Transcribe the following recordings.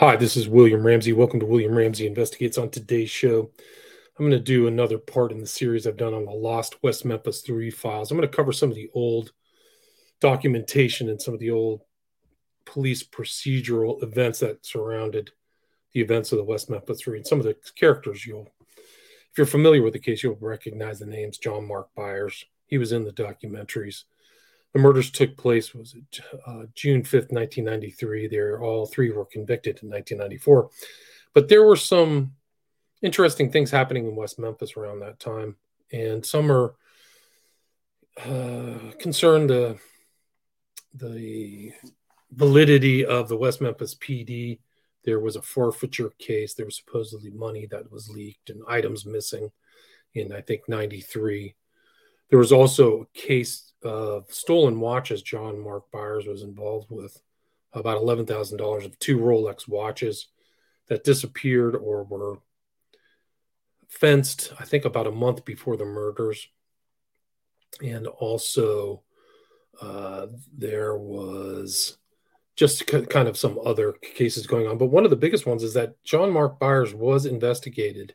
Hi, this is William Ramsey. Welcome to William Ramsey Investigates. On today's show, I'm going to do another part in the series I've done on the Lost West Memphis 3 files. I'm going to cover some of the old documentation and some of the old police procedural events that surrounded the events of the West Memphis 3 and some of the characters you'll if you're familiar with the case, you'll recognize the names John Mark Byers. He was in the documentaries. The murders took place was it, uh, June 5th, 1993. They all three were convicted in 1994. But there were some interesting things happening in West Memphis around that time, and some are uh, concerned the the validity of the West Memphis PD. There was a forfeiture case. There was supposedly money that was leaked and items missing in I think '93. There was also a case of stolen watches John Mark Byers was involved with, about $11,000 of two Rolex watches that disappeared or were fenced, I think, about a month before the murders. And also, uh, there was just kind of some other cases going on. But one of the biggest ones is that John Mark Byers was investigated.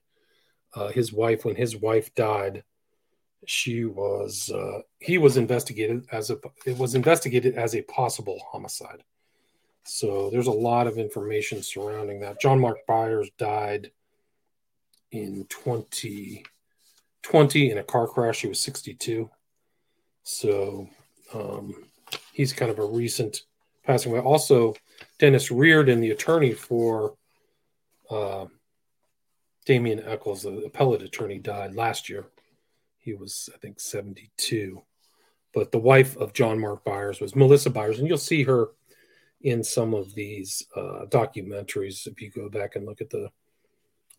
Uh, his wife, when his wife died, she was uh, he was investigated as a it was investigated as a possible homicide. So there's a lot of information surrounding that. John mark byers died in 2020 in a car crash. He was 62 so um, he's kind of a recent passing away. Also dennis riordan the attorney for uh, damien echols the appellate attorney died last year he was, I think, 72. But the wife of John Mark Byers was Melissa Byers, and you'll see her in some of these uh, documentaries. If you go back and look at the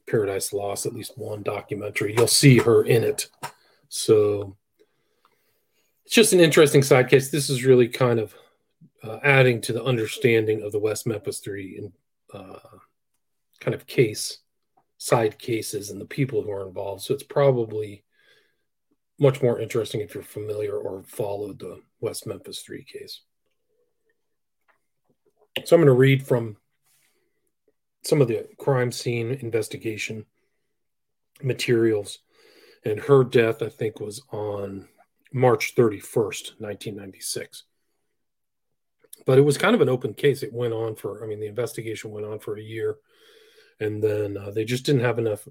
Paradise Lost, at least one documentary, you'll see her in it. So it's just an interesting side case. This is really kind of uh, adding to the understanding of the West Memphis Three and uh, kind of case side cases and the people who are involved. So it's probably much more interesting if you're familiar or followed the West Memphis 3 case. So I'm going to read from some of the crime scene investigation materials. And her death, I think, was on March 31st, 1996. But it was kind of an open case. It went on for, I mean, the investigation went on for a year. And then uh, they just didn't have enough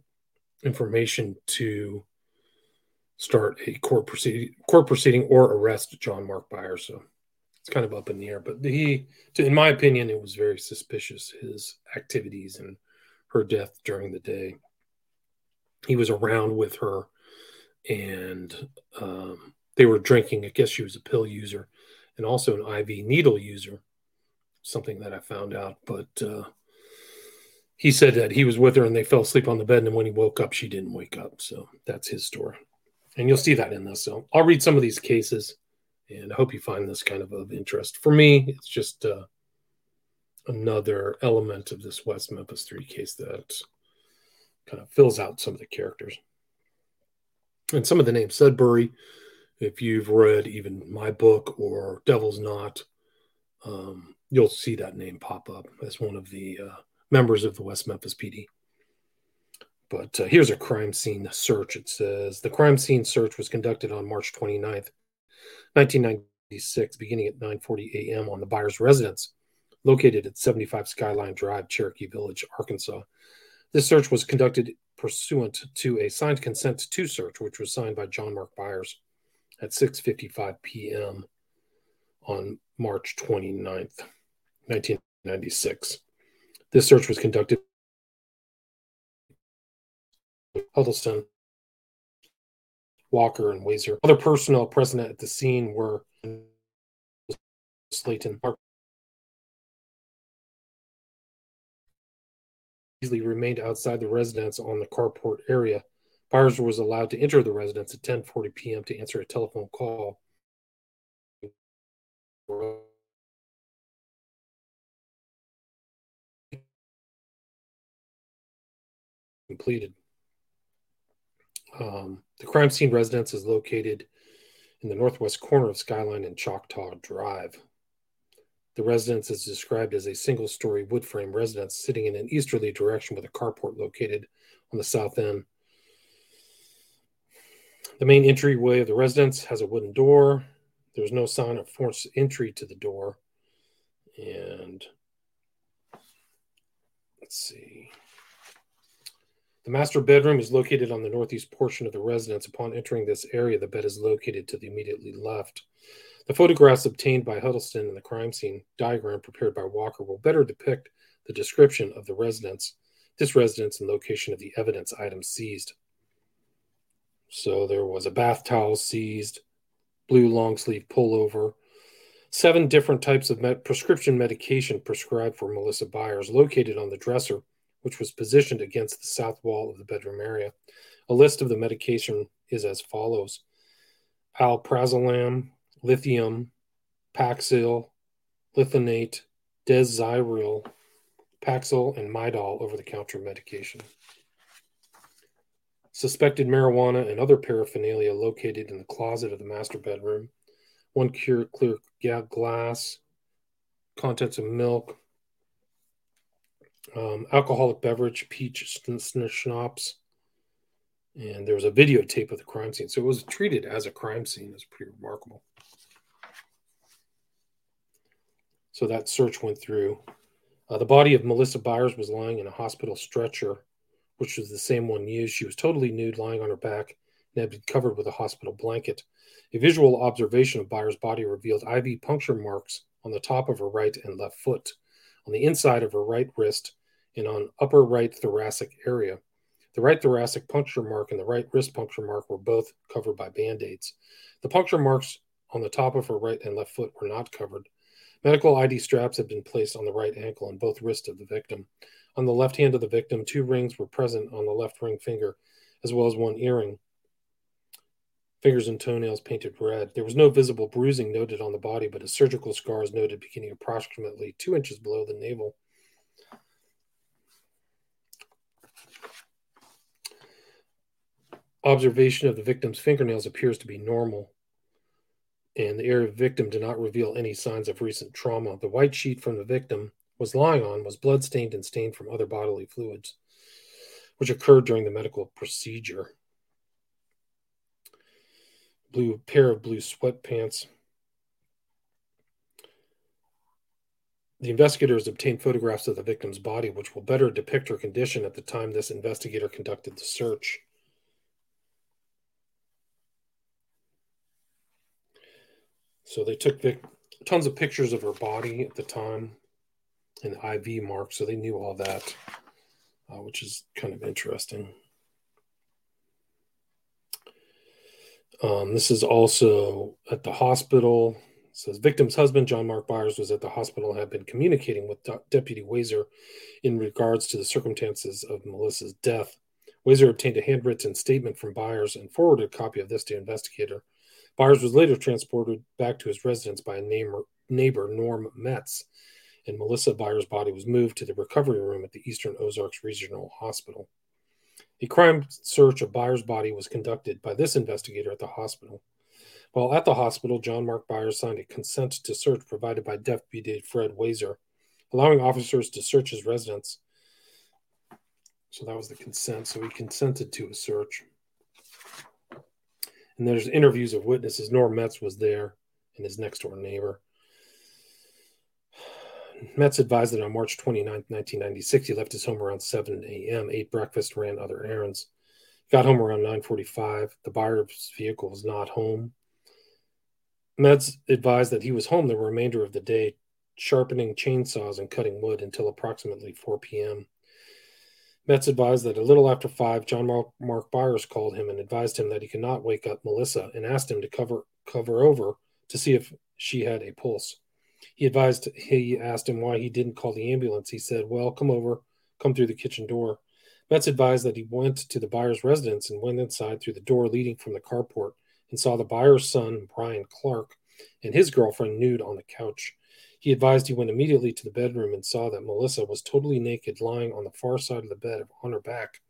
information to start a court proceeding, court proceeding or arrest John Mark Byers. So it's kind of up in the air. But he, in my opinion, it was very suspicious his activities and her death during the day. He was around with her, and um, they were drinking. I guess she was a pill user, and also an IV needle user. Something that I found out, but. Uh, he said that he was with her and they fell asleep on the bed and when he woke up she didn't wake up so that's his story and you'll see that in this. So I'll read some of these cases, and I hope you find this kind of of interest. For me, it's just uh, another element of this West Memphis Three case that kind of fills out some of the characters and some of the names. Sudbury, if you've read even my book or Devil's Knot, um, you'll see that name pop up as one of the uh, members of the West Memphis PD. But uh, here's a crime scene search. It says the crime scene search was conducted on March 29th, 1996, beginning at 9:40 a.m. on the Byers' residence, located at 75 Skyline Drive, Cherokee Village, Arkansas. This search was conducted pursuant to a signed consent to search, which was signed by John Mark Byers at 6:55 p.m. on March 29th, 1996. This search was conducted Huddleston, Walker, and Wazer. Other personnel present at the scene were Slayton. Beasley remained outside the residence on the carport area. Byers was allowed to enter the residence at 10:40 p.m. to answer a telephone call. Completed. Um, the crime scene residence is located in the northwest corner of Skyline and Choctaw Drive. The residence is described as a single story wood frame residence sitting in an easterly direction with a carport located on the south end. The main entryway of the residence has a wooden door. There's no sign of forced entry to the door. And let's see. The master bedroom is located on the northeast portion of the residence. Upon entering this area, the bed is located to the immediately left. The photographs obtained by Huddleston and the crime scene diagram prepared by Walker will better depict the description of the residence, this residence, and location of the evidence items seized. So there was a bath towel seized, blue long sleeve pullover, seven different types of med- prescription medication prescribed for Melissa Byers located on the dresser, which was positioned against the south wall of the bedroom area. A list of the medication is as follows alprazolam, lithium, Paxil, Lithonate, Desyrel, Paxil, and Midol over the counter medication. Suspected marijuana and other paraphernalia located in the closet of the master bedroom. One clear, clear glass, contents of milk, um, alcoholic beverage, peach schnapps, and there was a videotape of the crime scene. So it was treated as a crime scene. It's pretty remarkable. So that search went through. Uh, the body of Melissa Byers was lying in a hospital stretcher, which was the same one used. She was totally nude, lying on her back, and had been covered with a hospital blanket. A visual observation of Byers' body revealed IV puncture marks on the top of her right and left foot, on the inside of her right wrist, and on upper right thoracic area. The right thoracic puncture mark and the right wrist puncture mark were both covered by band aids. The puncture marks on the top of her right and left foot were not covered. Medical ID straps had been placed on the right ankle and both wrists of the victim. On the left hand of the victim, two rings were present on the left ring finger, as well as one earring. Fingers and toenails painted red. There was no visible bruising noted on the body, but a surgical scar is noted beginning approximately two inches below the navel. Observation of the victim's fingernails appears to be normal and the area of the victim did not reveal any signs of recent trauma. The white sheet from the victim was lying on was bloodstained and stained from other bodily fluids, which occurred during the medical procedure. Blue pair of blue sweatpants. The investigators obtained photographs of the victim's body, which will better depict her condition at the time this investigator conducted the search. So they took Vic, tons of pictures of her body at the time and IV marks, so they knew all that, uh, which is kind of interesting. Um, this is also at the hospital. It says victim's husband, John Mark Byers, was at the hospital and had been communicating with De- Deputy Wazer in regards to the circumstances of Melissa's death. Wazer obtained a handwritten statement from Byers and forwarded a copy of this to investigator. Byers was later transported back to his residence by a neighbor, neighbor Norm Metz, and Melissa Byers' body was moved to the recovery room at the Eastern Ozarks Regional Hospital. A crime search of Byers' body was conducted by this investigator at the hospital. While at the hospital, John Mark Byers signed a consent to search provided by Deputy Fred Wazer, allowing officers to search his residence. So that was the consent. So he consented to a search. And there's interviews of witnesses. Norm Metz was there and his next door neighbor. Metz advised that on March 29, 1996, he left his home around 7 a.m., ate breakfast, ran other errands. Got home around 9:45. The Byers' vehicle was not home. Metz advised that he was home the remainder of the day, sharpening chainsaws and cutting wood until approximately 4 p.m. Metz advised that a little after five, John Mark, Mark Byers called him and advised him that he could not wake up Melissa and asked him to cover cover over to see if she had a pulse. He advised he asked him why he didn't call the ambulance. He said, Well, come over, come through the kitchen door. Metz advised that he went to the Byers' residence and went inside through the door leading from the carport and saw the Byers' son, Brian Clark, and his girlfriend nude on the couch. He advised he went immediately to the bedroom and saw that Melissa was totally naked, lying on the far side of the bed on her back.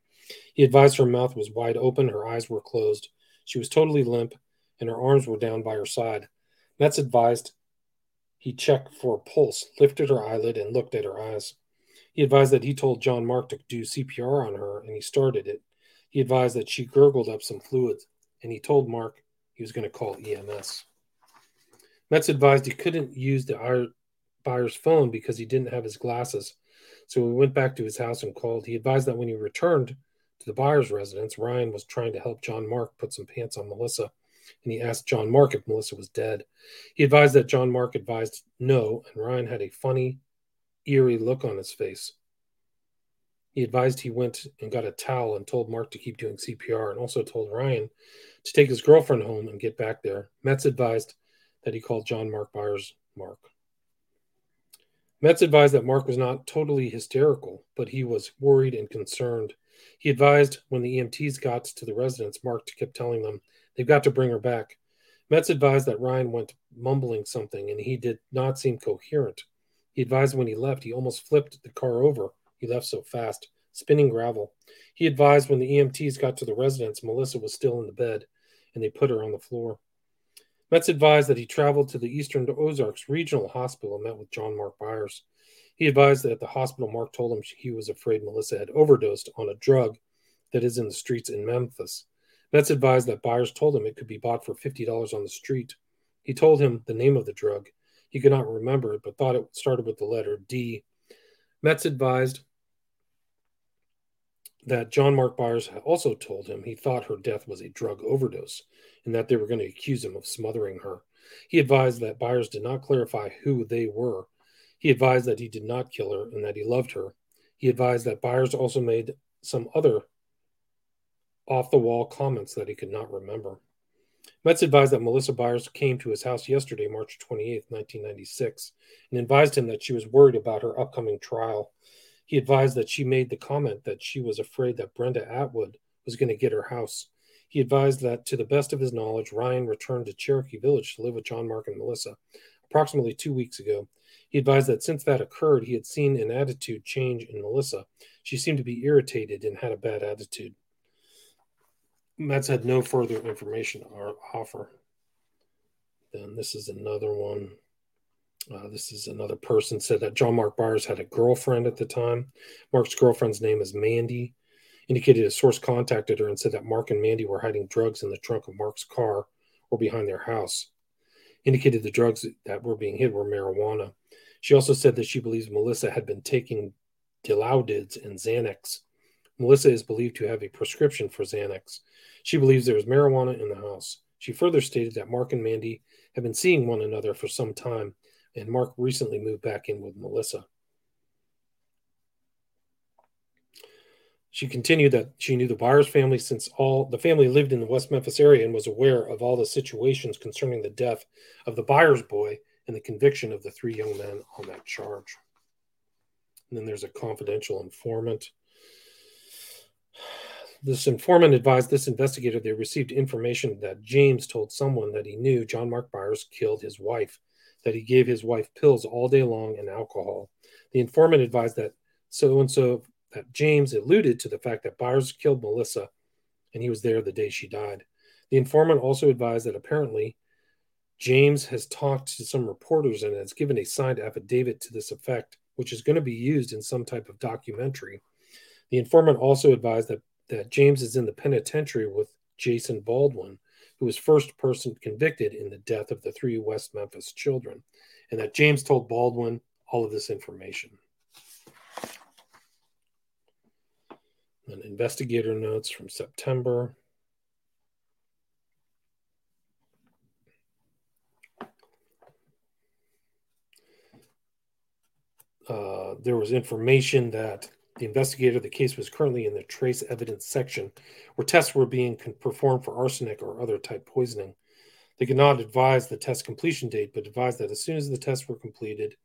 He advised her mouth was wide open, her eyes were closed. She was totally limp, and her arms were down by her side. Metz advised He checked for pulse, lifted her eyelid, and looked at her eyes. He advised that he told John Mark to do CPR on her, and he started it. He advised that she gurgled up some fluids, and he told Mark he was going to call EMS. Metz advised he couldn't use the Byers' phone because he didn't have his glasses, so he went back to his house and called. He advised that when he returned to the Byers' residence, Ryan was trying to help John Mark put some pants on Melissa, and he asked John Mark if Melissa was dead. He advised that John Mark advised no, and Ryan had a funny, eerie look on his face. He advised he went and got a towel and told Mark to keep doing CPR and also told Ryan to take his girlfriend home and get back there. Metz advised that he called John Mark Byers Mark. Metz advised that Mark was not totally hysterical, but he was worried and concerned. He advised when the EMTs got to the residence, Mark kept telling them they've got to bring her back. Metz advised that Ryan went mumbling something and he did not seem coherent. He advised when he left, he almost flipped the car over. He left so fast, spinning gravel. He advised when the EMTs got to the residence, Melissa was still in the bed, and they put her on the floor. Metz advised that he traveled to the Eastern Ozarks Regional Hospital and met with John Mark Byers. He advised that at the hospital, Mark told him he was afraid Melissa had overdosed on a drug that is in the streets in Memphis. Metz advised that Byers told him it could be bought for $50 on the street. He told him the name of the drug. He could not remember it, but thought it started with the letter D. Metz advised that John Mark Byers also told him he thought her death was a drug overdose and that they were going to accuse him of smothering her. He advised that Byers did not clarify who they were. He advised that he did not kill her and that he loved her. He advised that Byers also made some other off the wall comments that he could not remember. Metz advised that Melissa Byers came to his house yesterday, March 28, 1996, and advised him that she was worried about her upcoming trial. He advised that she made the comment that she was afraid that Brenda Atwood was going to get her house. He advised that, to the best of his knowledge, Ryan returned to Cherokee Village to live with John Mark and Melissa approximately two weeks ago. He advised that since that occurred, he had seen an attitude change in Melissa. She seemed to be irritated and had a bad attitude. Metz had no further information or offer. Then this is another one. Uh, this is another person said that John Mark Byers had a girlfriend at the time. Mark's girlfriend's name is Mandy indicated a source contacted her and said that Mark and Mandy were hiding drugs in the trunk of Mark's car or behind their house. Indicated the drugs that were being hid were marijuana. She also said that she believes Melissa had been taking Dilaudid and Xanax. Melissa is believed to have a prescription for Xanax. She believes there is marijuana in the house. She further stated that Mark and Mandy have been seeing one another for some time, and Mark recently moved back in with Melissa. She continued that she knew the Byers family since all the family lived in the West Memphis area and was aware of all the situations concerning the death of the Byers boy and the conviction of the three young men on that charge. And then there's a confidential informant. This informant advised this investigator they received information that James told someone that he knew John Mark Byers killed his wife, that he gave his wife pills all day long and alcohol. The informant advised that so and so that James alluded to the fact that Byers killed Melissa and he was there the day she died. The informant also advised that apparently James has talked to some reporters and has given a signed affidavit to this effect, which is going to be used in some type of documentary. The informant also advised that, that James is in the penitentiary with Jason Baldwin, who was first person convicted in the death of the three West Memphis children, and that James told Baldwin all of this information. Then investigator notes from September. Uh, there was information that the investigator, the case was currently in the trace evidence section where tests were being performed for arsenic or other type poisoning. They could not advise the test completion date, but advised that as soon as the tests were completed,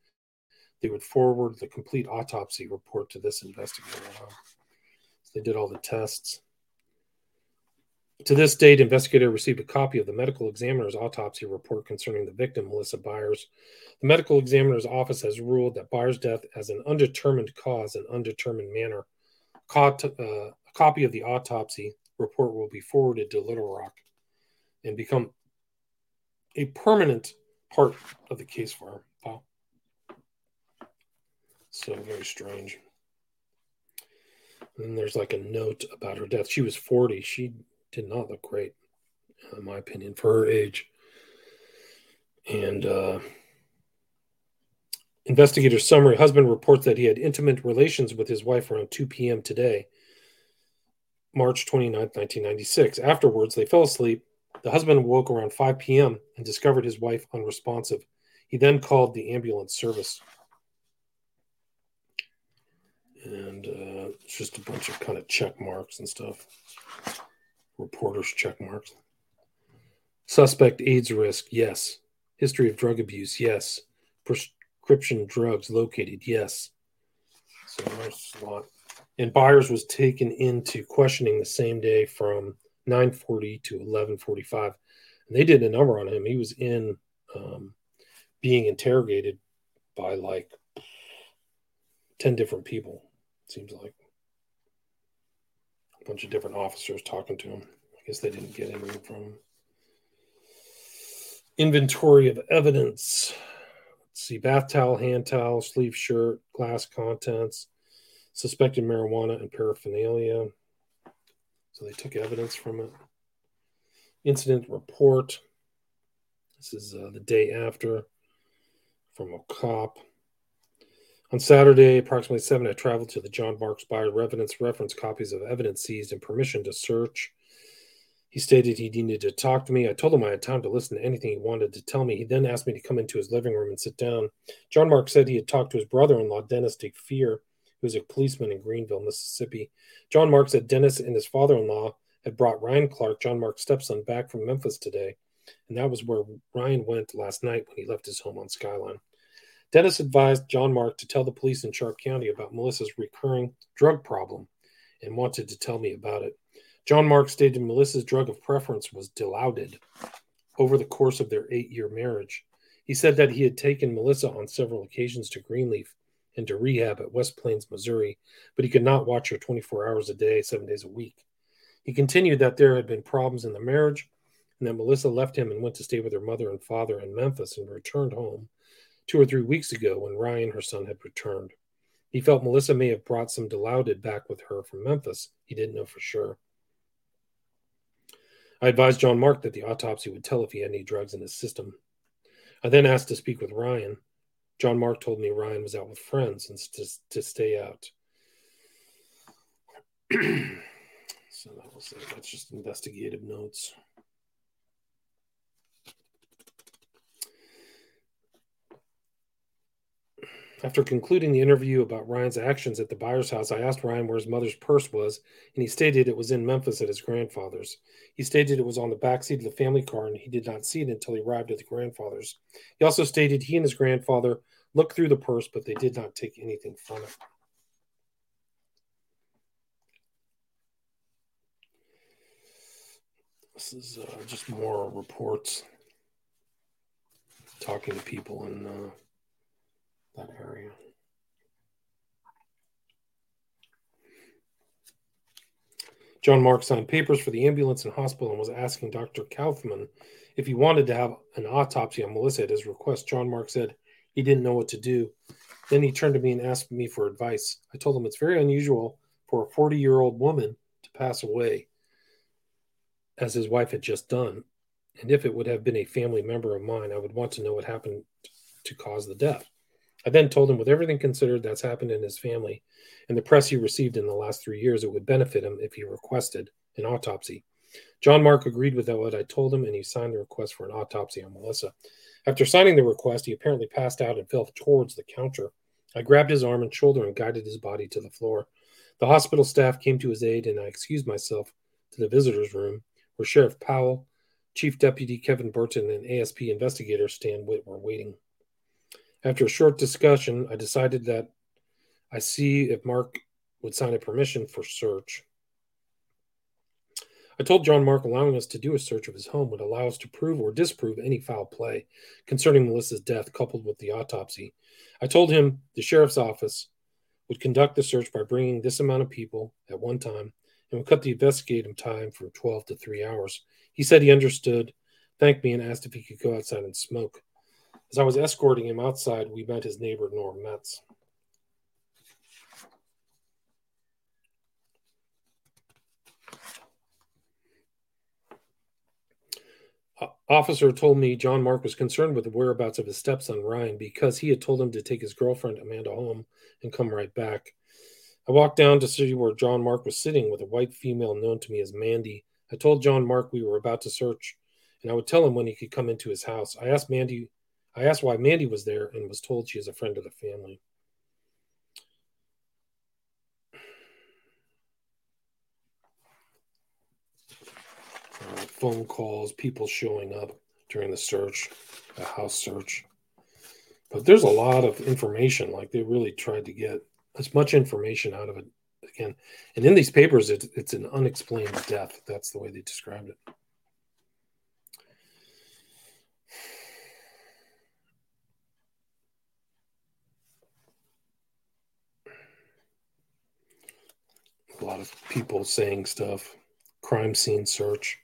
they would forward the complete autopsy report to this investigator. They did all the tests. To this date, investigator received a copy of the medical examiner's autopsy report concerning the victim, Melissa Byers. The medical examiner's office has ruled that Byers' death as an undetermined cause and undetermined manner. Uh, a copy of the autopsy report will be forwarded to Little Rock and become a permanent part of the case file. Wow. So very strange. And there's like a note about her death. She was 40. She did not look great, in my opinion, for her age. And uh, investigator summary husband reports that he had intimate relations with his wife around 2 p.m. today, March 29, 1996. Afterwards, they fell asleep. The husband woke around 5 p.m. and discovered his wife unresponsive. He then called the ambulance service. And uh, it's just a bunch of kind of check marks and stuff. Reporters' check marks. Suspect AIDS risk, yes. History of drug abuse, yes. Prescription drugs located, yes. So there's a lot. And Byers was taken into questioning the same day from 9:40 to 11:45, and they did a number on him. He was in um, being interrogated by like 10 different people seems like bunch of different officers talking to him. I guess they didn't get anything from inventory of evidence. Let's see bath towel, hand towel, sleeve shirt, glass contents, suspected marijuana and paraphernalia. So they took evidence from it. Incident report. This is uh, the day after from a cop. On Saturday, approximately 7, I traveled to the John Marks Byers residence, reference copies of evidence seized and permission to search. He stated he needed to talk to me. I told him I had time to listen to anything he wanted to tell me. He then asked me to come into his living room and sit down. John Mark said he had talked to his brother in law, Dennis Fear, who was a policeman in Greenville, Mississippi. John Mark said Dennis and his father in law had brought Ryan Clark, John Mark's stepson, back from Memphis today. And that was where Ryan went last night when he left his home on Skyline. Dennis advised John Mark to tell the police in Sharp County about Melissa's recurring drug problem and wanted to tell me about it. John Mark stated Melissa's drug of preference was Dilaudid over the course of their eight year marriage. He said that he had taken Melissa on several occasions to Greenleaf and to rehab at West Plains, Missouri, but he could not watch her 24 hours a day, seven days a week. He continued that there had been problems in the marriage and that Melissa left him and went to stay with her mother and father in Memphis and returned home two or three weeks ago when Ryan, her son, had returned. He felt Melissa may have brought some Dilaudid back with her from Memphis. He didn't know for sure. I advised John Mark that the autopsy would tell if he had any drugs in his system. I then asked to speak with Ryan. John Mark told me Ryan was out with friends and to, to stay out. so that was. That's just investigative notes. After concluding the interview about Ryan's actions at the Byers' house, I asked Ryan where his mother's purse was, and he stated it was in Memphis at his grandfather's. He stated it was on the back seat of the family car, and he did not see it until he arrived at the grandfather's. He also stated he and his grandfather looked through the purse, but they did not take anything from it. This is uh, just more reports talking to people and. Uh, that area. John Mark signed papers for the ambulance and hospital and was asking Dr. Kaufman if he wanted to have an autopsy on Melissa at his request. John Mark said he didn't know what to do. Then he turned to me and asked me for advice. I told him it's very unusual for a 40 year old woman to pass away, as his wife had just done. And if it would have been a family member of mine, I would want to know what happened to cause the death. I then told him, with everything considered that's happened in his family and the press he received in the last three years, it would benefit him if he requested an autopsy. John Mark agreed with what I told him, and he signed the request for an autopsy on Melissa. After signing the request, he apparently passed out and fell towards the counter. I grabbed his arm and shoulder and guided his body to the floor. The hospital staff came to his aid, and I excused myself to the visitor's room, where Sheriff Powell, Chief Deputy Kevin Burton, and ASP investigator Stan Witt were waiting. After a short discussion, I decided that I see if Mark would sign a permission for search. I told John Mark allowing us to do a search of his home would allow us to prove or disprove any foul play concerning Melissa's death coupled with the autopsy. I told him the sheriff's office would conduct the search by bringing this amount of people at one time and would cut the investigative time from 12 to 3 hours. He said he understood, thanked me, and asked if he could go outside and smoke. As I was escorting him outside, we met his neighbor, Norm Metz. Officer told me John Mark was concerned with the whereabouts of his stepson Ryan because he had told him to take his girlfriend Amanda home and come right back. I walked down to see where John Mark was sitting with a white female known to me as Mandy. I told John Mark we were about to search, and I would tell him when he could come into his house. I asked Mandy, I asked why Mandy was there, and was told she is a friend of the family. Uh, phone calls, people showing up during the search, the house search. But there's a lot of information. Like they really tried to get as much information out of it again. And in these papers, it, it's an unexplained death. That's the way they described it. A lot of people saying stuff, crime scene search.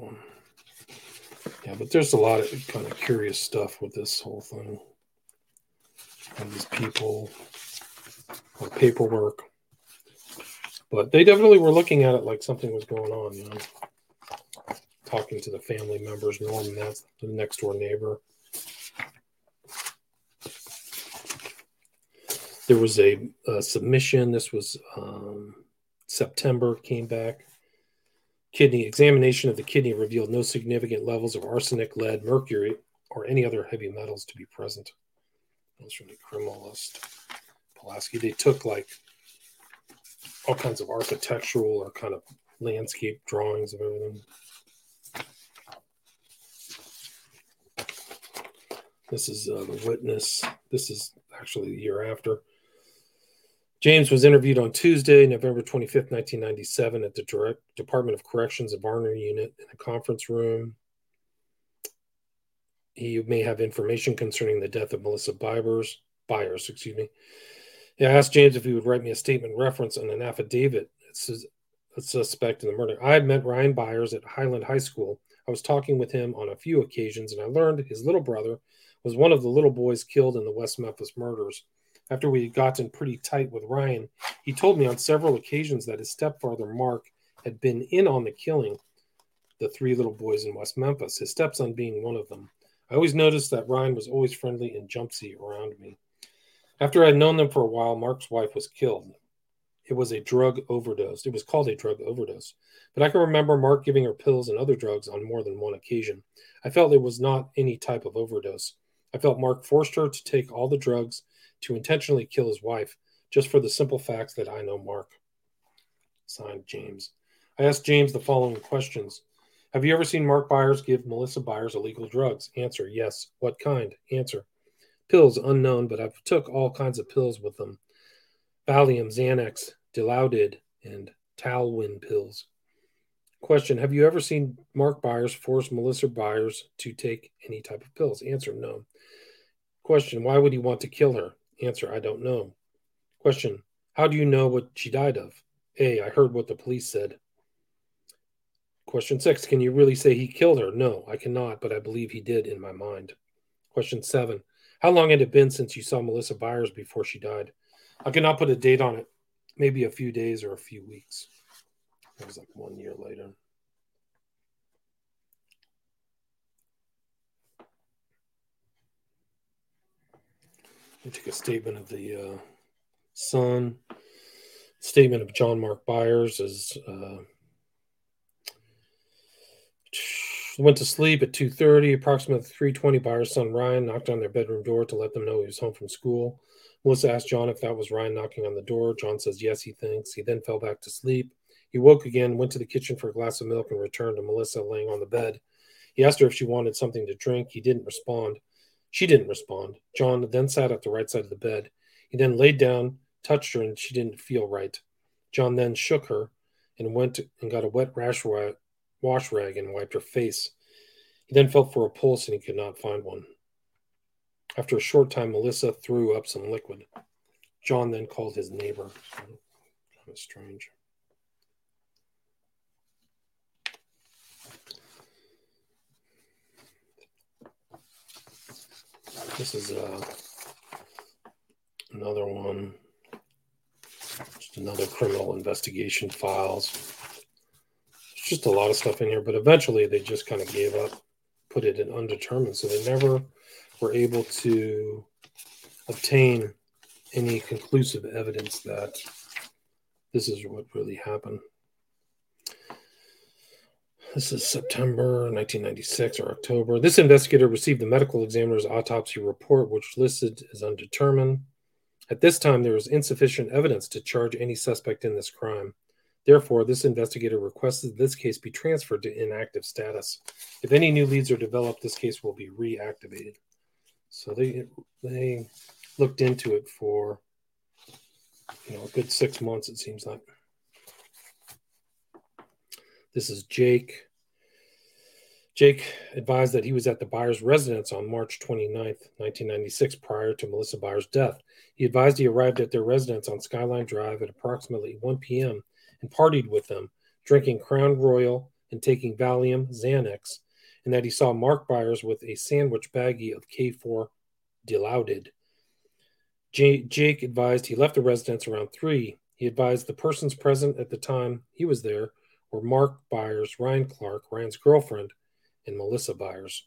one. Yeah, but there's a lot of kind of curious stuff with this whole thing. And these people, or paperwork. But they definitely were looking at it like something was going on, you know. Talking to the family members, Norman, that's the next door neighbor. There was a, a submission. This was um, September, came back Kidney examination of the kidney revealed no significant levels of arsenic, lead, mercury, or any other heavy metals to be present. That's from the criminalist. Pulaski. They took like all kinds of architectural or kind of landscape drawings of everything. This is uh, the witness. This is actually the year after. James was interviewed on Tuesday, November 25th, 1997, at the Department of Corrections of Varner Unit in a conference room. He may have information concerning the death of Melissa Byers. Byers, excuse me. I asked James if he would write me a statement reference on an affidavit. It says a suspect in the murder. I met Ryan Byers at Highland High School. I was talking with him on a few occasions, and I learned his little brother was one of the little boys killed in the West Memphis murders. After we had gotten pretty tight with Ryan, he told me on several occasions that his stepfather, Mark, had been in on the killing the three little boys in West Memphis, his stepson being one of them. I always noticed that Ryan was always friendly and jumpsy around me. After I had known them for a while, Mark's wife was killed. It was a drug overdose. It was called a drug overdose. But I can remember Mark giving her pills and other drugs on more than one occasion. I felt it was not any type of overdose. I felt Mark forced her to take all the drugs to intentionally kill his wife just for the simple fact that I know Mark. Signed James. I asked James the following questions Have you ever seen Mark Byers give Melissa Byers illegal drugs? Answer Yes. What kind? Answer Pills unknown, but I've took all kinds of pills with them Valium, Xanax, Dilaudid, and Talwin pills. Question Have you ever seen Mark Byers force Melissa Byers to take any type of pills? Answer No. Question Why would he want to kill her? Answer, I don't know. Question, how do you know what she died of? A, I heard what the police said. Question six, can you really say he killed her? No, I cannot, but I believe he did in my mind. Question seven, how long had it been since you saw Melissa Byers before she died? I cannot put a date on it. Maybe a few days or a few weeks. It was like one year later. We take a statement of the uh, son. Statement of John Mark Byers is uh, went to sleep at 2.30 approximately 3.20 byers son ryan knocked on their bedroom door to let them know he was home from school. Melissa asked john if that was ryan knocking on the door. John says yes he thinks. He then fell back to sleep. He woke again went to the kitchen for a glass of milk and returned to melissa laying on the bed. He asked her if she wanted something to drink. He didn't respond she didn't respond. John then sat at the right side of the bed. He then laid down, touched her, and she didn't feel right. John then shook her and went and got a wet rash wash rag and wiped her face. He then felt for a pulse and he could not find one. After a short time, Melissa threw up some liquid. John then called his neighbor. kind of strange. This is uh, another one. Just another criminal investigation files. There's just a lot of stuff in here, but eventually they just kind of gave up, put it in undetermined. So they never were able to obtain any conclusive evidence that this is what really happened. This is September 1996 or October. This investigator received the medical examiner's autopsy report, which listed as undetermined. At this time, there was insufficient evidence to charge any suspect in this crime. Therefore, this investigator requested this case be transferred to inactive status. If any new leads are developed, this case will be reactivated. So they they looked into it for you know a good six months. It seems like. This is Jake. Jake advised that he was at the Byers residence on March 29, 1996, prior to Melissa Byers' death. He advised he arrived at their residence on Skyline Drive at approximately 1 p.m. and partied with them, drinking Crown Royal and taking Valium, Xanax, and that he saw Mark Byers with a sandwich baggie of K4 Dilaudid. J- Jake advised he left the residence around 3. He advised the persons present at the time he was there were Mark Byers, Ryan Clark, Ryan's girlfriend, and Melissa Byers.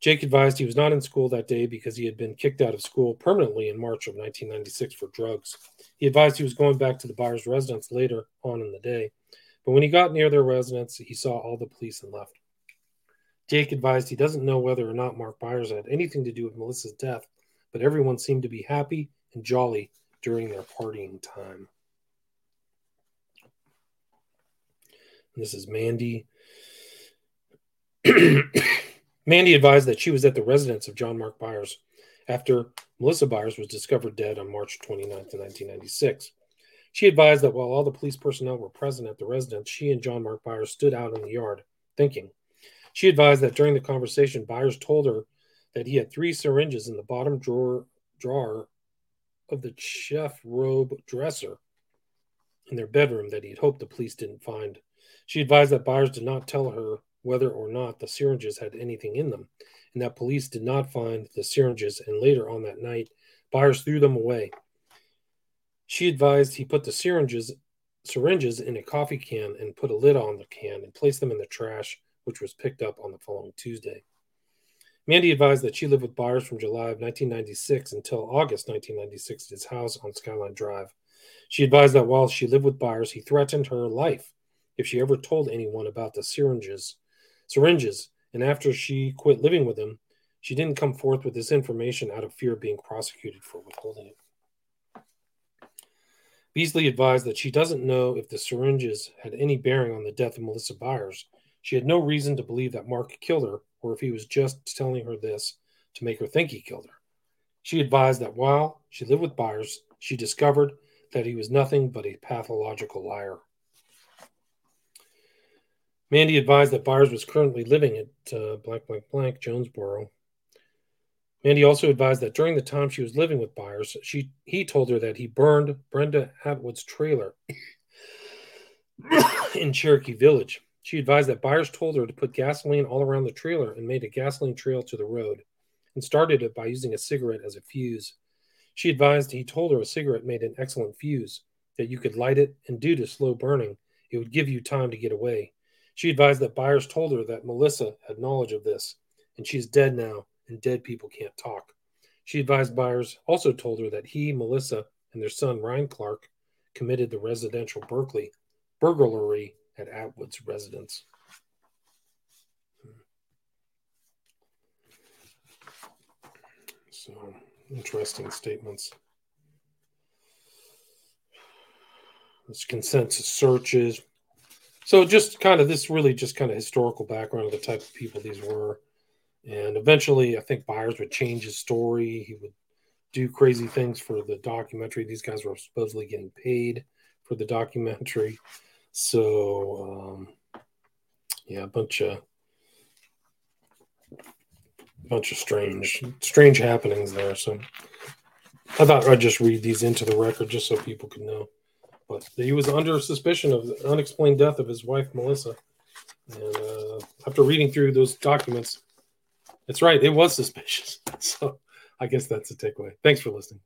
Jake advised he was not in school that day because he had been kicked out of school permanently in March of 1996 for drugs. He advised he was going back to the Byers residence later on in the day, but when he got near their residence, he saw all the police and left. Jake advised he doesn't know whether or not Mark Byers had anything to do with Melissa's death, but everyone seemed to be happy and jolly during their partying time. This is Mandy. Mandy advised that she was at the residence of John Mark Byers after Melissa Byers was discovered dead on March 29, 1996. She advised that while all the police personnel were present at the residence, she and John Mark Byers stood out in the yard thinking. She advised that during the conversation, Byers told her that he had three syringes in the bottom drawer drawer of the chifforobe dresser in their bedroom that he had hoped the police didn't find. She advised that Byers did not tell her whether or not the syringes had anything in them, and that police did not find the syringes, and later on that night, Byers threw them away. She advised he put the syringes syringes in a coffee can and put a lid on the can and placed them in the trash, which was picked up on the following Tuesday. Mandy advised that she lived with Byers from July of 1996 until August 1996 at his house on Skyline Drive. She advised that while she lived with Byers, he threatened her life if she ever told anyone about the syringes, syringes, and after she quit living with him, she didn't come forth with this information out of fear of being prosecuted for withholding it. Beasley advised that she doesn't know if the syringes had any bearing on the death of Melissa Byers. She had no reason to believe that Mark killed her, or if he was just telling her this to make her think he killed her. She advised that while she lived with Byers, she discovered that he was nothing but a pathological liar. Mandy advised that Byers was currently living at uh, blank, blank, blank, Jonesboro. Mandy also advised that during the time she was living with Byers, she he told her that he burned Brenda Atwood's trailer in Cherokee Village. She advised that Byers told her to put gasoline all around the trailer and made a gasoline trail to the road, and started it by using a cigarette as a fuse. She advised he told her a cigarette made an excellent fuse, that you could light it, and due to slow burning, it would give you time to get away. She advised that Byers told her that Melissa had knowledge of this, and she's dead now, and dead people can't talk. She advised Byers also told her that he, Melissa, and their son Ryan Clark committed the residential Berkeley burglary at Atwood's residence. So, interesting statements. This consensus searches, so just kind of this really just kind of historical background of the type of people these were. And eventually I think Byers would change his story. He would do crazy things for the documentary. These guys were supposedly getting paid for the documentary. So um, yeah, a bunch of bunch of strange strange happenings there. So I thought I'd just read these into the record just so people could know. But he was under suspicion of the unexplained death of his wife, Melissa. And uh, after reading through those documents, it's right, it was suspicious. So I guess that's the takeaway. Thanks for listening.